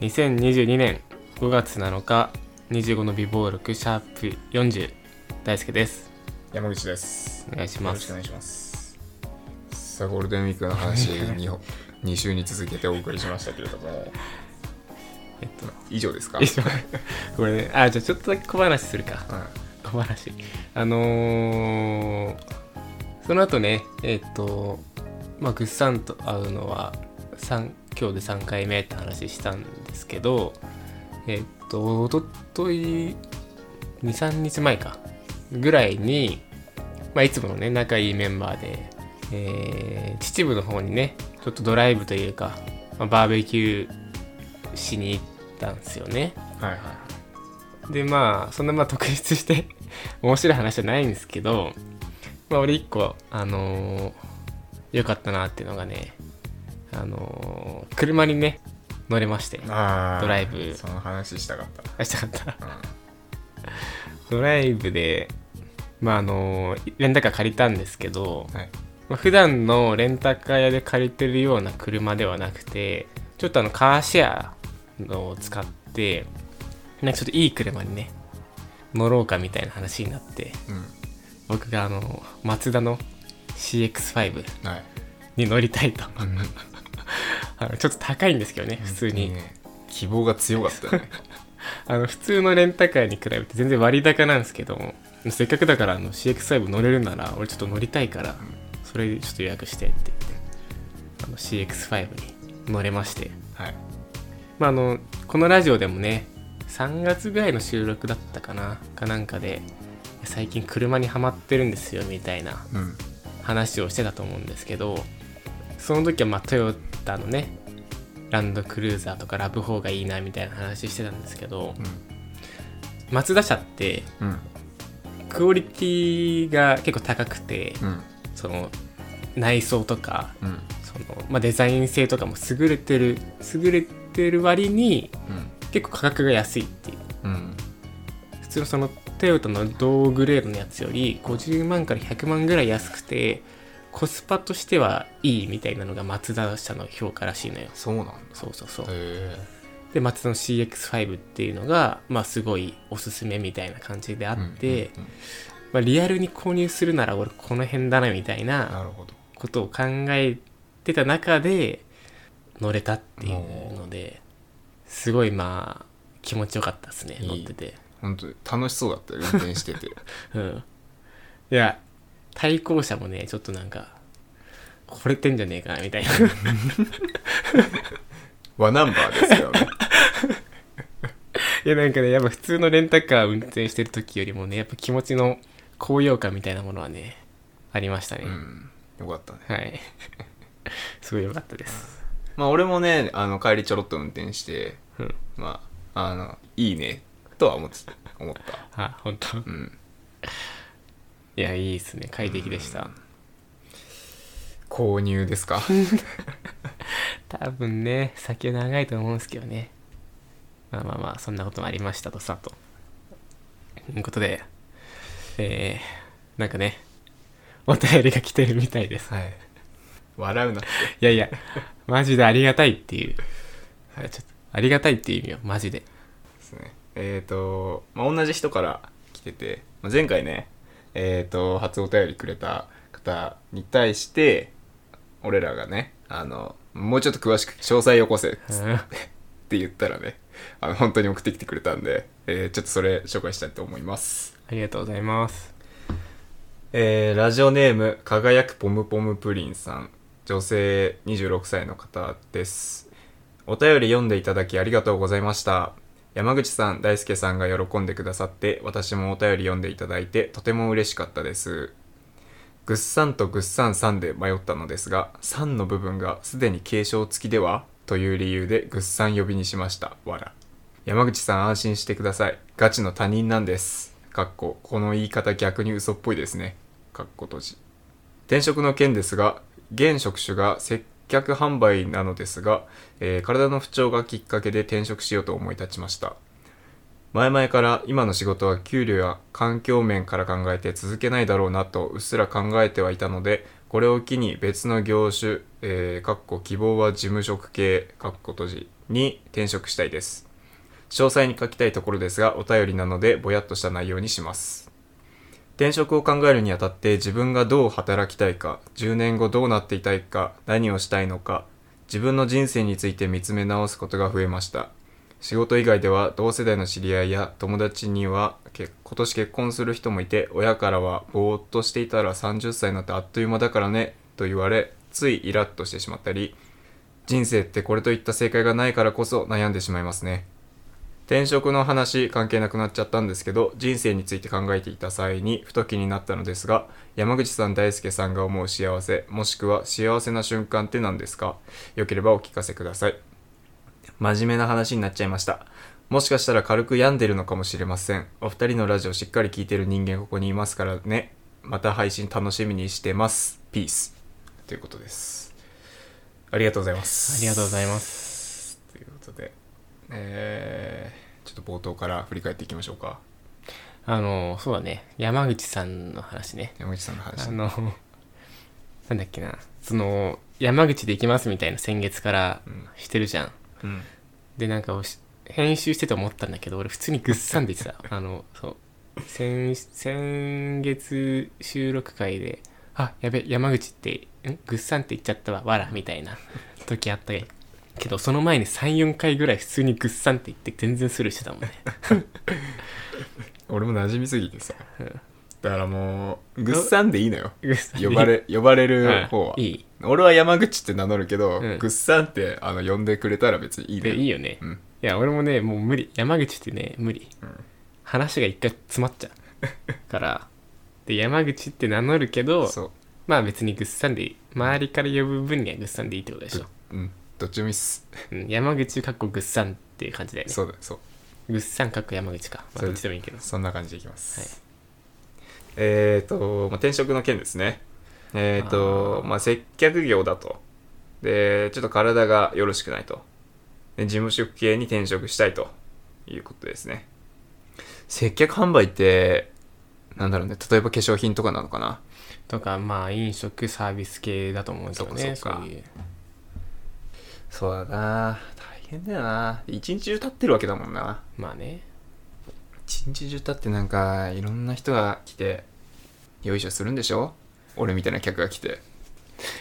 2022年5月7日25の美貌録シャープ40大輔です。山口です。お願いします。よろしくお願いします。さあゴールデンウィークの話 2, 2 週に続けてお送りしましたけれども。えっと以上ですか？これねあじゃあちょっとだけ小話するか。は小話。あのー、その後ねえっとまあぐっさんと会うのは三今日で3回目って話したんですけどえっとおととい23日前かぐらいに、まあ、いつものね仲いいメンバーで、えー秩父の方にねちょっとドライブというか、まあ、バーベキューしに行ったんですよね。いはいはい。でまあそんなまあ特筆して 面白い話じゃないんですけどまあ俺一個あのー良かったなっていうのがねあのー車にね乗れましてドライブ。その話したかった。あしたかった。うん。ドライブでまああのーレンタカー借りたんですけど、はい。まあ、普段のレンタカー屋で借りてるような車ではなくてちょっとあのカーシェアのを使ってなんかちょっといい車にね乗ろうかみたいな話になってうん。僕があのマツダの CX5 はい。に乗りたいとあのちょっと高いんですけどね普通に、ね希望が強かったね。あの普通のレンタカーに比べて全然割高なんですけどもせっかくだからあの CX5 乗れるなら俺ちょっと乗りたいからそれちょっと予約してって言ってあの CX5 に乗れまして。はい。まああのこのラジオでもね3月ぐらいの収録だったかなかなんかで最近車にはまってるんですよみたいなうん。話をしてたと思うんですけどその時はまあトヨタのねランドクルーザーとかラブ4がいいなみたいな話してたんですけどマツダ車ってうん。クオリティが結構高くてうん。その内装とかうん。その、まあ、デザイン性とかも優れてる優れてる割に結構価格が安いっていう。うん。うん普通のそのトヨタの同グレードのやつより50万から100万ぐらい安くてコスパとしてはいいみたいなのがマツダ車の評価らしいのよ。そうなんだ。そうそうそう。へでマツダの CX5 っていうのがまあすごいおすすめみたいな感じであえって、まあ、リアルに購入するなら俺この辺だなみたいうんななるほど。ことを考えてた中で乗れたっていうのですごいまあ気持ちよかったですね乗ってて。本当に楽しそうだったよ運転してて。うん。いや対向車もねちょっとなんか惚れてんじゃねえかなみたいな。和ナンバーですよね。いやなんかねやっぱ普通のレンタカー運転してる時よりもねやっぱ気持ちの高揚感みたいなものはねありましたね、うんよかったね。はい。すごい良かったです。まあ俺もねあの帰りちょろっと運転してうん。まああのいいねとは思ってた思った。あ本当。うんいやいいですね。快適でした。購入ですか？多分ね先は長いと思うんですけどね。まあまあまあそんなこともありましたとさと。いうことでえー、なんかねお便りが来てるみたいです。はい。笑うなって。いやいやマジでありがたいっていう、ちょっとありがたいっていう意味よマジで。ですね。えっ、と、まあ、同じ人から来てて、まあ、前回ねえっ、と初お便りくれた方に対して俺らがねあのもうちょっと詳しく詳細よこせっつうんって言ったらねあの本当に送ってきてくれたんで、えーちょっとそれ紹介したいと思います。ありがとうございます。えーラジオネーム輝くポムポムプリンさん。女性26歳の方です。お便り読んでいただきありがとうございました山口さん大輔さんが喜んでくださって私もお便り読んでいただいてとても嬉しかったです。ぐっさんとぐっさんさんで迷ったのですがさんの部分がすでに継承付きでは？という理由でぐっさん呼びにしました。わら。山口さん安心してください。ガチの他人なんです。かっここの言い方逆に嘘っぽいですね。かっこ閉じ。転職の件ですが現職種が接客販売なのですが、えー体の不調がきっかけで転職しようと思い立ちました。前々から今の仕事は給料や環境面から考えて続けないだろうなとうっすら考えてはいたのでこれを機に別の業種、えーかっこ希望は事務職系かっこ閉じに転職したいです。詳細に書きたいところですがお便りなのでぼやっとした内容にします。転職を考えるにあたって自分がどう働きたいか10年後どうなっていたいか何をしたいのか自分の人生について見つめ直すことが増えました。仕事以外では同世代の知り合いや友達にはけ今年結婚する人もいて親からはぼーっとしていたら30歳になってあっという間だからねと言われついイラッとしてしまったり人生ってこれといった正解がないからこそ悩んでしまいますね。転職の話関係なくなっちゃったんですけど人生について考えていた際にふと気になったのですが山口さん大輔さんが思う幸せもしくは幸せな瞬間って何ですか？よければお聞かせください。真面目な話になっちゃいました。もしかしたら軽く病んでるのかもしれません。お二人のラジオしっかり聞いてる人間ここにいますからね。また配信楽しみにしてます。ピースということですありがとうございます。ありがとうございます。えー、ちょっと冒頭から振り返っていきましょうか。あのそうだね。山口さんの話ね。山口さんの話。あのなんだっけな。その山口で行きますみたいな先月からうん。してるじゃん、うん。でなんか編集してて思ったんだけど俺普通にぐっさんで言ってた。あのそう。先先月収録会で「あやべ山口ってん？ぐっさんって言っちゃったわ。わら」みたいな時あったけどその前に34回ぐらい普通にぐっさんって言って全然スルーしてたもんね。俺も馴染みすぎてさ。うん。だからもうぐっさんでいいのよ。呼ばれ呼ばれる方は。うんいい。俺は山口って名乗るけど、うん。ぐっさんってあの呼んでくれたら別にいいのよ。でいいよね、うん。いや俺もねもう無理。山口ってね無理、うん。話が一回詰まっちゃう。からで山口って名乗るけどまあ別にぐっさんでいい。周りから呼ぶ分にはぐっさんでいいってことでしょ、うんどっちもいいっす。うん、山口かっこぐっさんっていう感じだよね。そうだそう。ぐっさんかっこ山口か、まあ、どっちでもいいけど。そんな感じでいきます、はい。えっ、ー、と、まあ、転職の件ですね。えっ、ー、とまあ接客業だと。でちょっと体がよろしくないと。で事務職系に転職したいと。いうことですね。接客販売ってなんだろうね。例えば化粧品とかなのかな。とかまあ飲食サービス系だと思うんですよね。そっかそっか。そういうそうだな。大変だよな。一日中立ってるわけだもんな。まあね。一日中立ってなんかいろんな人が来てよいしょするんでしょ？俺みたいな客が来て。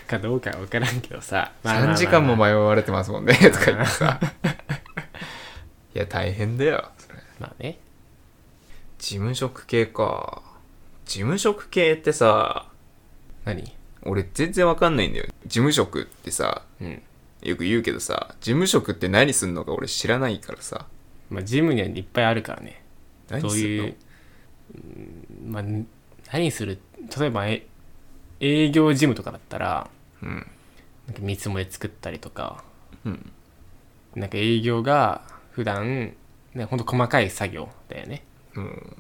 かどうかは分からんけどさ、まあまあまあ3時間も迷われてますもんね。とか言ってさ。いや大変だよそれ。まあね。事務職系か。事務職系ってさ何？俺全然わかんないんだよ。事務職ってさうんよく言うけどさ事務職って何すんのか俺知らないからさ。まあジムにはいっぱいあるからね。何すんの？どういう、うんまあ、ん何する？例えばえ営業事務とかだったらうん。なんか見積もり作ったりとか。うん。なんか営業が普段ねほんと細かい作業だよね。うん。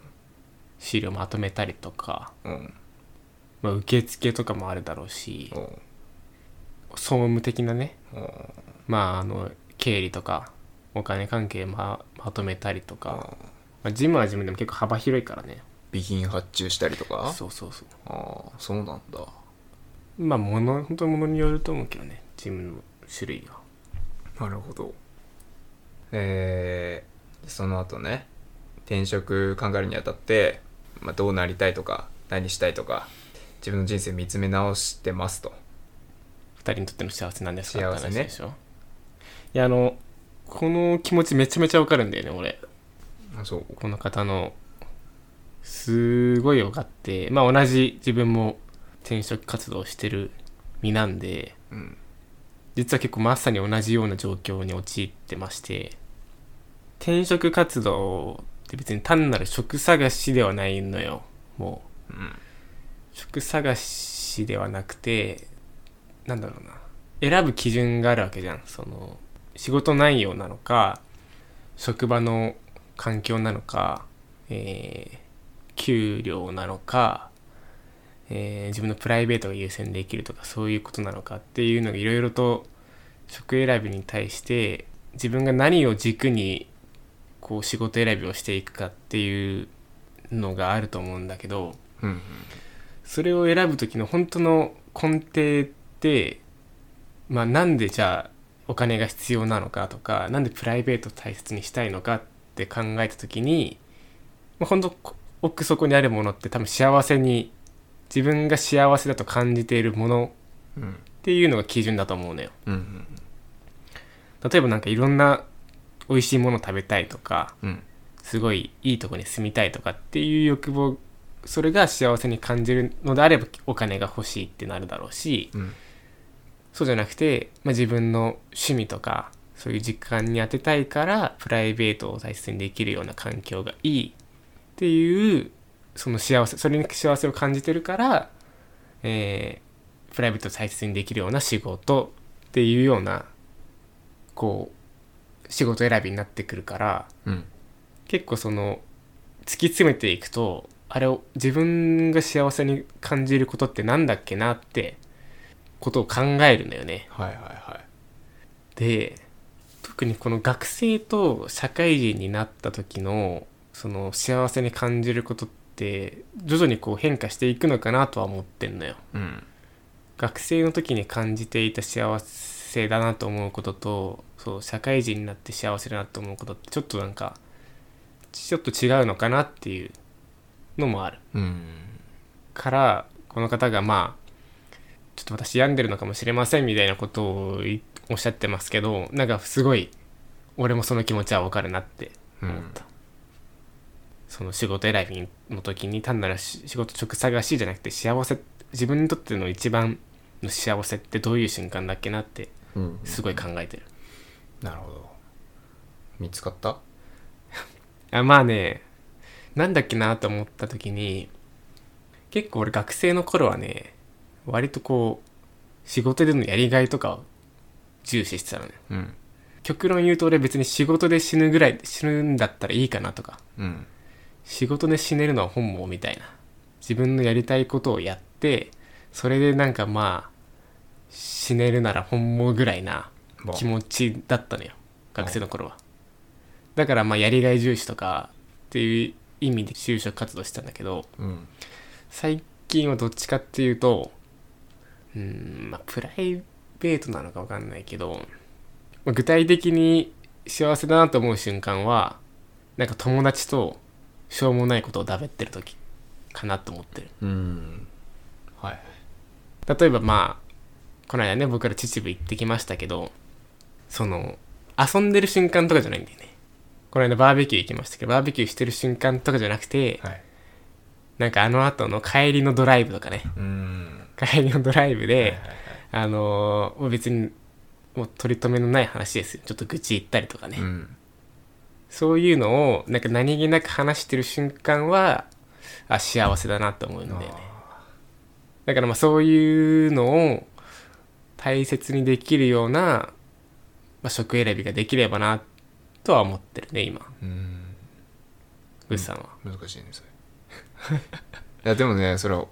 資料まとめたりとか、うん。まあ、受付とかもあるだろうし。おう総務的なね。おうまああの経理とかお金関係ままとめたりとか、おうまあ、ジムはジムでも結構幅広いからね。備品発注したりとか？そうそうそう。ああそうなんだ。まあもの本当にものによると思うけどねジムの種類は。なるほど。えー、その後ね転職考えるにあたって、まあ、どうなりたいとか何したいとか自分の人生見つめ直してますと二人にとっての幸せなんですか？って話でしょ？いやあのこの気持ちめちゃめちゃわかるんだよね俺。あそう。この方の。すごい分かって。まあ同じ自分も転職活動をしてる身なんで。うん。実は結構まさに同じような状況に陥ってまして。転職活動って別に単なる職探しではないのよ。もう。うん。職探しではなくてなんだろうな。選ぶ基準があるわけじゃん。その仕事内容なのか職場の環境なのか、えー給料なのか、えー自分のプライベートが優先できるとかそういうことなのかっていうのがいろいろと職選びに対して自分が何を軸にこう仕事選びをしていくかっていうのがあると思うんだけどうんそれを選ぶ時の本当の根底ってまあなんでじゃあお金が必要なのかとかなんでプライベートを大切にしたいのかって考えた時に、まあ、本当奥底にあるものって多分幸せに自分が幸せだと感じているものうんっていうのが基準だと思うのよ。うん。例えばなんかいろんな美味しいもの食べたいとかうん。すごいいいとこに住みたいとかっていう欲望それが幸せに感じるのであればお金が欲しいってなるだろうしうんそうじゃなくて、まあ、自分の趣味とかそういう時間に当てたいからプライベートを大切にできるような環境がいいっていうその幸せそれに幸せを感じてるから、えープライベートを大切にできるような仕事っていうようなこう仕事選びになってくるからうん。結構その突き詰めていくとあれを自分が幸せに感じることってなんだっけなってことを考えるんだよね。はいはいはいで特にこの学生と社会人になった時のその幸せに感じることって徐々にこう変化していくのかなとは思ってんのよ。うん学生の時に感じていた幸せだなと思うこととそう社会人になって幸せだなと思うことってちょっとなんかちょっと違うのかなっていうのもあるうんからこの方がまあちょっと私病んでるのかもしれませんみたいなことをいおっしゃってますけどなんかすごい俺もその気持ちはわかるなって思った、その仕事選びの時に単なるし仕事直探しじゃなくて幸せ自分にとっての一番の幸せってどういう瞬間だっけなってうん。すごい考えてる、なるほど。見つかった？あまあねなんだっけなと思った時に結構俺学生の頃はね割とこう仕事でのやりがいとかを重視してたのね。うん。極論言うと俺別に仕事で死ぬぐらい死ぬんだったらいいかなとか。うん。仕事で死ねるのは本望みたいな。自分のやりたいことをやってそれでなんかまあ死ねるなら本望ぐらいなまあ気持ちだったのよ。学生の頃は。だからまあやりがい重視とかっていう意味で就職活動してたんだけどうん。最近はどっちかっていうとうーんまあプライベートなのか分かんないけどまあ具体的に幸せだなと思う瞬間はなんか友達としょうもないことをだべってる時かなと思ってる。うん。はい。例えばまあこの間ね僕ら秩父行ってきましたけどその遊んでる瞬間とかじゃないんだよね。この間バーベキュー行きましたけどバーベキューしてる瞬間とかじゃなくてはい。なんかあの後の帰りのドライブとかね。うん帰りのドライブで、あのーもう別にもう取り留めのない話ですよ。ちょっと愚痴言ったりとかね、うん。そういうのをなんか何気なく話してる瞬間はあ幸せだなと思うんだよね。だからまあそういうのを大切にできるような、まあ、職選びができればなとは思ってるね今。うん。グッさんは、難しいねそれ。いやでもねそれは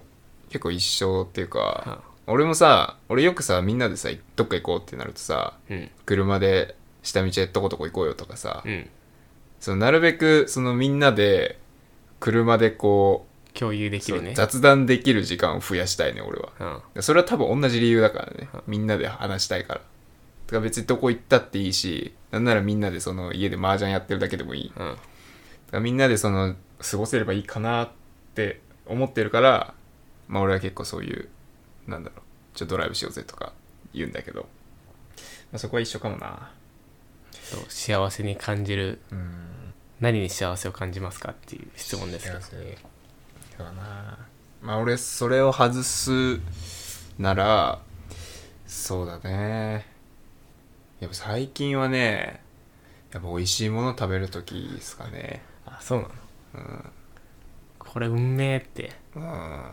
結構一緒っていうかは俺もさ俺よくさみんなでさどっか行こうってなるとさうん。車で下道へどこどこ行こうよとかさ、うん。そのなるべくそのみんなで車でこ共有できるね。雑談できる時間を増やしたいね俺は。うんそれは多分同じ理由だからね。みんなで話したいから。だから別にどこ行ったっていいしなんならみんなでその家で麻雀やってるだけでもいい。だうんからみんなでその過ごせればいいかなって思ってるからまあ俺は結構そういうなんだろうちょっとドライブしようぜとか言うんだけど、まあ、そこは一緒かもな。そう幸せに感じる。うん。何に幸せを感じますかっていう質問ですけど。幸せ。だな。まあ俺それを外すならそうだね。やっぱ最近はねやっぱ美味しいもの食べる時ですかね。あそうなの。うん。これ運命って。うん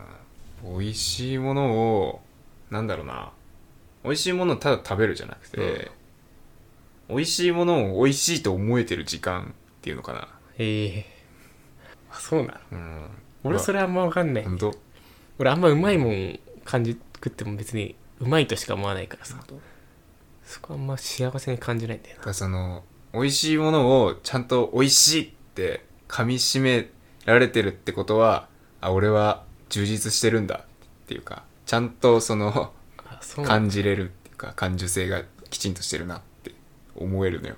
美味しいものをなんだろうな。美味しいものをただ食べるじゃなくて、美味しいものを美味しいと思えてる時間っていうのかな。ええ。あそうなの？うん。俺それあんま分かんない。本当？俺あんまうまいもん感じ食っても別にうまいとしか思わないからさ。そこあんま幸せに感じないんだよだからその美味しいものをちゃんと美味しいって噛みしめられてるってことはあ俺は充実してるんだっていうかちゃんとその感じれるっていうか感受性がきちんとしてるなっ思えるのよ。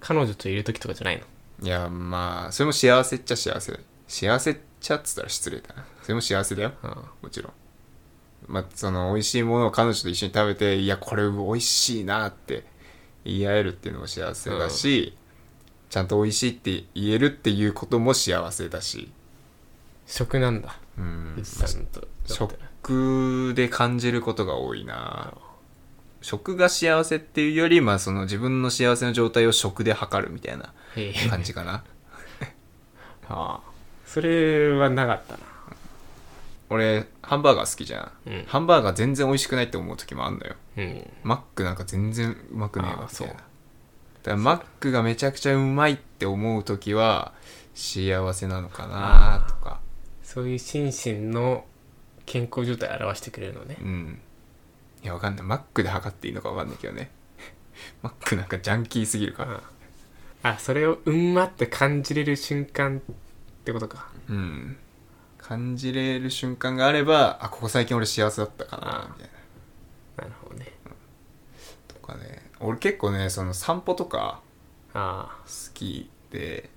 彼女といる時とかじゃないの？いやまあそれも幸せっちゃ幸せ幸せっちゃっつったら失礼だな。それも幸せだよ。あもちろん。まあその美味しいものを彼女と一緒に食べていやこれ美味しいなって言い合えるっていうのも幸せだし、ちゃんと美味しいって言えるっていうことも幸せだし。食なんだうん。うさんと食で感じることが多いな。食が幸せっていうよりまあその自分の幸せの状態を食で測るみたいな感じかな。ああ。それはなかったな。俺ハンバーガー好きじゃん、うん。ハンバーガー全然美味しくないって思う時もあんのよ。うん。マックなんか全然うまくねえわみたいな。だからマックがめちゃくちゃうまいって思う時は幸せなのかなとかそういう心身の健康状態を表してくれるのね。うん。いやわかんない。マックで測っていいのかわかんないけどね。マックなんかジャンキーすぎるから。あそれをうんまって感じれる瞬間ってことか。うん。感じれる瞬間があればあここ最近俺幸せだったかなみたいな。なるほどね。とかね。俺結構ねその散歩とかあ。好きで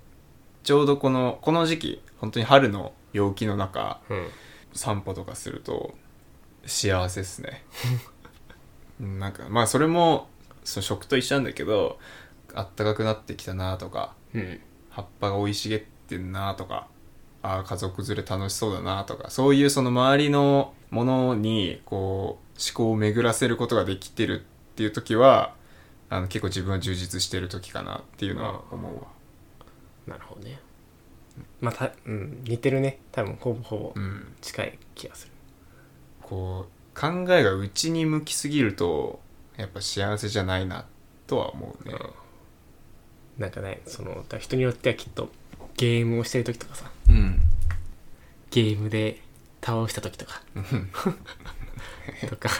ちょうどこのこの時期本当に春の陽気の中あうん。散歩とかすると幸せっすね。う んなんかまあそれもその食と一緒なんだけどあったかくなってきたなとかうん。葉っぱが生い茂ってんなとかああ家族連れ楽しそうだなとかそういうその周りのものにこう思考を巡らせることができてるっていう時はあの結構自分は充実してる時かなっていうのは思うわ。なるほどねまあた、うん、似てるね。多分ほぼほぼうん。近い気がする。こう考えが内に向きすぎるとやっぱ幸せじゃないなとは思うね。なんかねその人によってはきっとゲームをしてる時とかさ。うん。ゲームで倒した時とか。とか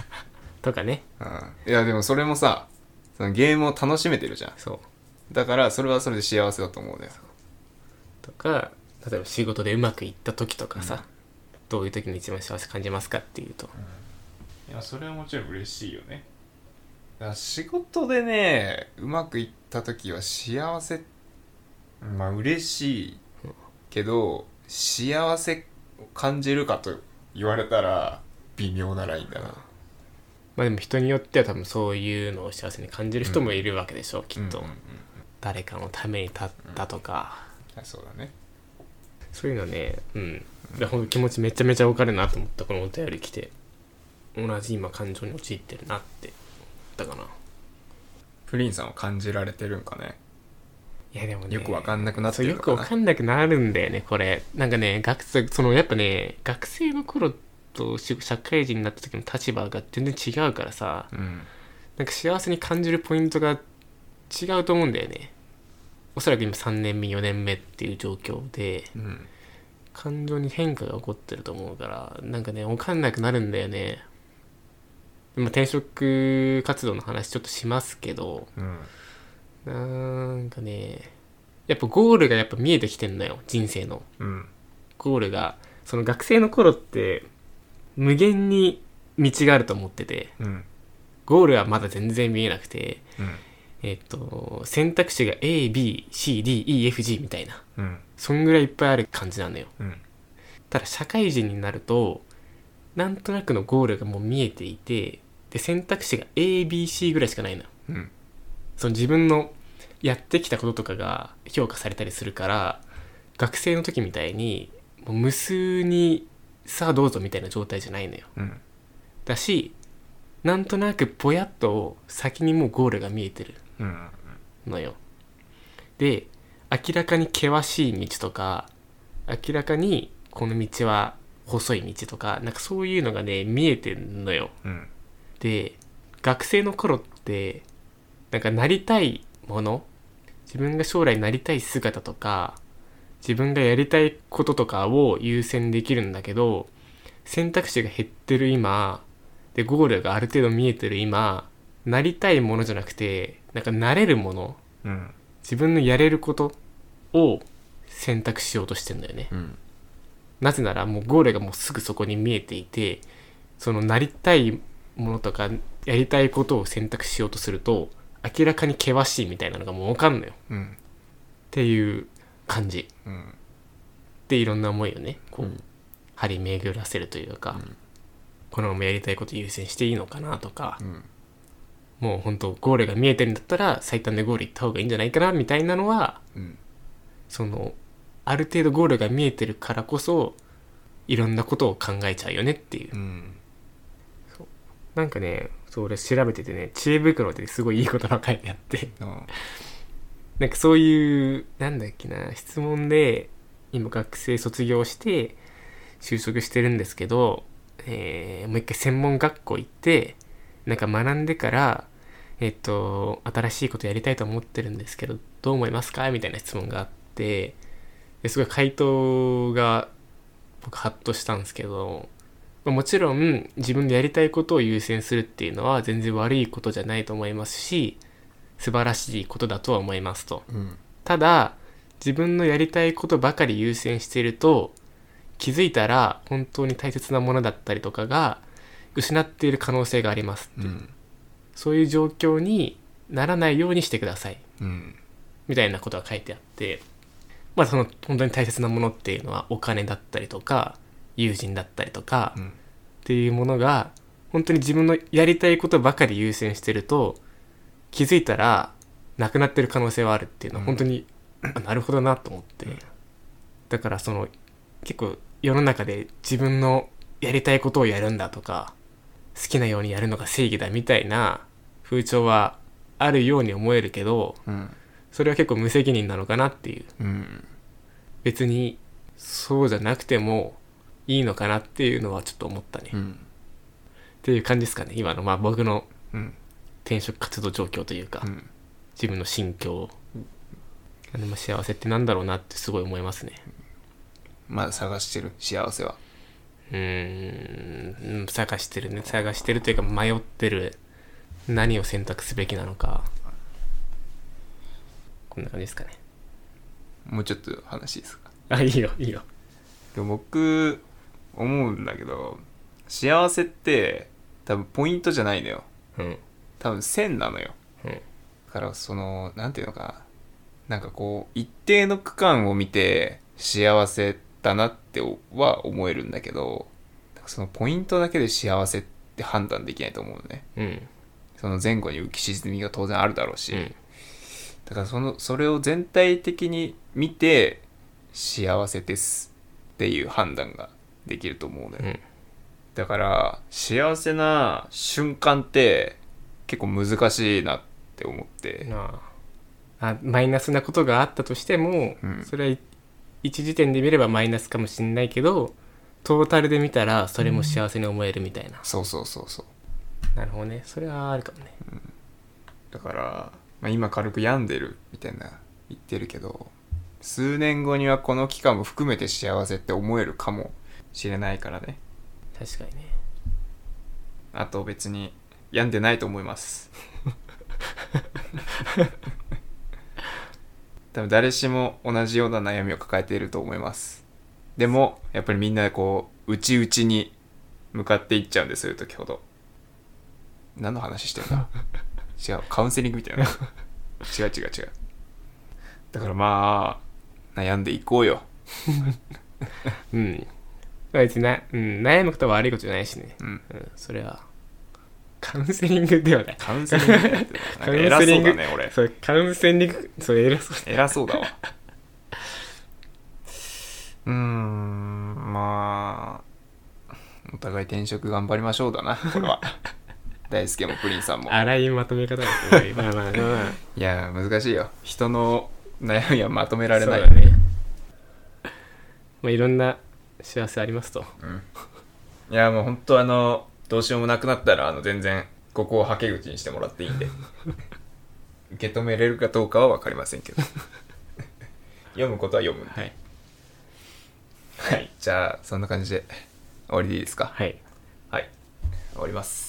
とかね。あいやでもそれもさそのゲームを楽しめてるじゃん。そう。だからそれはそれで幸せだと思うね。とか例えば仕事でうまくいった時とかさ、どういう時に一番幸せ感じますかっていうと。いやそれはもちろん嬉しいよね。だから仕事でねうまくいった時は幸せまあ嬉しいけど幸せを感じるかと言われたら微妙なラインだな。まあでも人によっては多分そういうのを幸せに感じる人もいるわけでしょ、きっと、うんうんうん誰かのために立ったとか、あそうだねそういうのねうん。でほんと気持ちめちゃめちゃ分かるなと思った。このお便り来て。同じ今感情に陥ってるなって思ったかな。プリンさんは感じられてるんかね？いやでもねよくわかんなくなってるのかな？よくわかんなくなるんだよねこれ。なんかね学生そのやっぱね学生の頃とし社会人になった時の立場が全然違うからさ。うん。なんか幸せに感じるポイントが違うと思うんだよねおそらく今3年目4年目っていう状況でうん感情に変化が起こってると思うからなんかね分かんなくなるんだよね。でも転職活動の話ちょっとしますけどうんなんかねやっぱゴールがやっぱ見えてきてんのよ人生の。うんゴールがその学生の頃って無限に道があると思っててうん。ゴールはまだ全然見えなくてうんえっと選択肢が ABCDEFG みたいな。うん。そんぐらいいっぱいある感じなのよ。うん。ただ社会人になるとなんとなくのゴールがもう見えていてで選択肢が ABC ぐらいしかないのよ。うん。その自分のやってきたこととかが評価されたりするから学生の時みたいにもう無数にさあどうぞみたいな状態じゃないのよ。うん。だしなんとなくぼやっと先にもうゴールが見えてる。うんのよ。で明らかに険しい道とか明らかにこの道は細い道とかなんかそういうのがね見えてんのよ。うん。で学生の頃ってなんかなりたいもの自分が将来なりたい姿とか自分がやりたいこととかを優先できるんだけど選択肢が減ってる今でゴールがある程度見えてる今なりたいものじゃなくてなんかなれるものうん。自分のやれることを選択しようとしてんだよね。うん。なぜならもうゴールがもうすぐそこに見えていてそのなりたいものとかやりたいことを選択しようとすると明らかに険しいみたいなのがもう分かんのよ。っうん。ていう感じ。うん。でいろんな思いをねこう、うん。張り巡らせるというか、うん。このままやりたいこと優先していいのかなとかう、んもう本当ゴールが見えてるんだったら最短でゴール行った方がいいんじゃないかなみたいなのはうん。そのある程度ゴールが見えてるからこそいろんなことを考えちゃうよねっていう。うん。なんかねそう俺調べててね知恵袋ですごいいい言葉書いてあって。うん。なんかそういうなんだっけな質問で今学生卒業して就職してるんですけど、えーもう一回専門学校行ってなんか学んでからえっと新しいことやりたいと思ってるんですけどどう思いますか？みたいな質問があってですごい回答が僕ハッとしたんですけどまあもちろん自分でやりたいことを優先するっていうのは全然悪いことじゃないと思いますし素晴らしいことだとは思いますと。うん。ただ自分のやりたいことばかり優先していると気づいたら本当に大切なものだったりとかが失っている可能性がありますうんそういう状況にならないようにしてください。うん。みたいなことが書いてあってまあその本当に大切なものっていうのはお金だったりとか友人だったりとかうん。っていうものが本当に自分のやりたいことばかり優先してると気づいたらなくなってる可能性はあるっていうのはうん。本当に、あなるほどなと思って。だからその結構世の中で自分のやりたいことをやるんだとか好きなようにやるのが正義だみたいな風潮はあるように思えるけどうん。それは結構無責任なのかなっていう。うん。別にそうじゃなくてもいいのかなっていうのはちょっと思ったね、っうん。ていう感じですかね今の。まあ僕のうん。転職活動状況というか、うん。自分の心境、でも幸せってなんだろうなってすごい思いますね。まだ探してる？幸せは。うーんうん探してるね。探してるというか迷ってる何を選択すべきなのか。こんな感じですかね。もうちょっと話ですか？あいいよいいよ。でも僕思うんだけど幸せって多分ポイントじゃないのよ。うん。多分線なのよ。うん。だからそのなんていうのかな。なんかこう一定の区間を見て幸せだなっては思えるんだけどそのポイントだけで幸せって判断できないと思うのね。うんその前後に浮き沈みが当然あるだろうし、うん。だからそのそれを全体的に見て幸せですっていう判断ができると思うのよ、うん。だから幸せな瞬間って結構難しいなって思って、なあ。あマイナスなことがあったとしても、うん。それはい一時点で見ればマイナスかもしんないけどトータルで見たらそれも幸せに思えるみたいな、そうそうそうそうなるほどね。それはあるかもね。だから、まあ、今軽く病んでるみたいな言ってるけど数年後にはこの期間も含めて幸せって思えるかもしれないからね。確かにね。あと別に病んでないと思います。多分誰しも同じような悩みを抱えていると思います。でもやっぱりみんなこう内々に向かっていっちゃうんですそういう時ほど何の話してんだ？違うカウンセリングみたいな。違う違う違う。だからまあ悩んでいこうよ。うん。別にな、うん、悩むことは悪いことじゃないしね、うん。うん、それは。カウンセリングではない。カウンセリングカウン偉そうセリングだね俺。それカウンセリングそれ偉そう偉そうだわ。うーんまあお互い転職頑張りましょうだなこれは大輔もプリンさんも。荒いまとめ方がすごいまあまあまあいや難しいよ。人の悩みはまとめられないそうだね。まあいろんな幸せありますと。うん。いやもう本当あのどうしようもなくなったらあの全然ここをはけ口にしてもらっていいんで。受け止めれるかどうかは分かりませんけど。読むことは読むんで。はい。はい。じゃあそんな感じで終わりでいいですか？はい。はい。終わります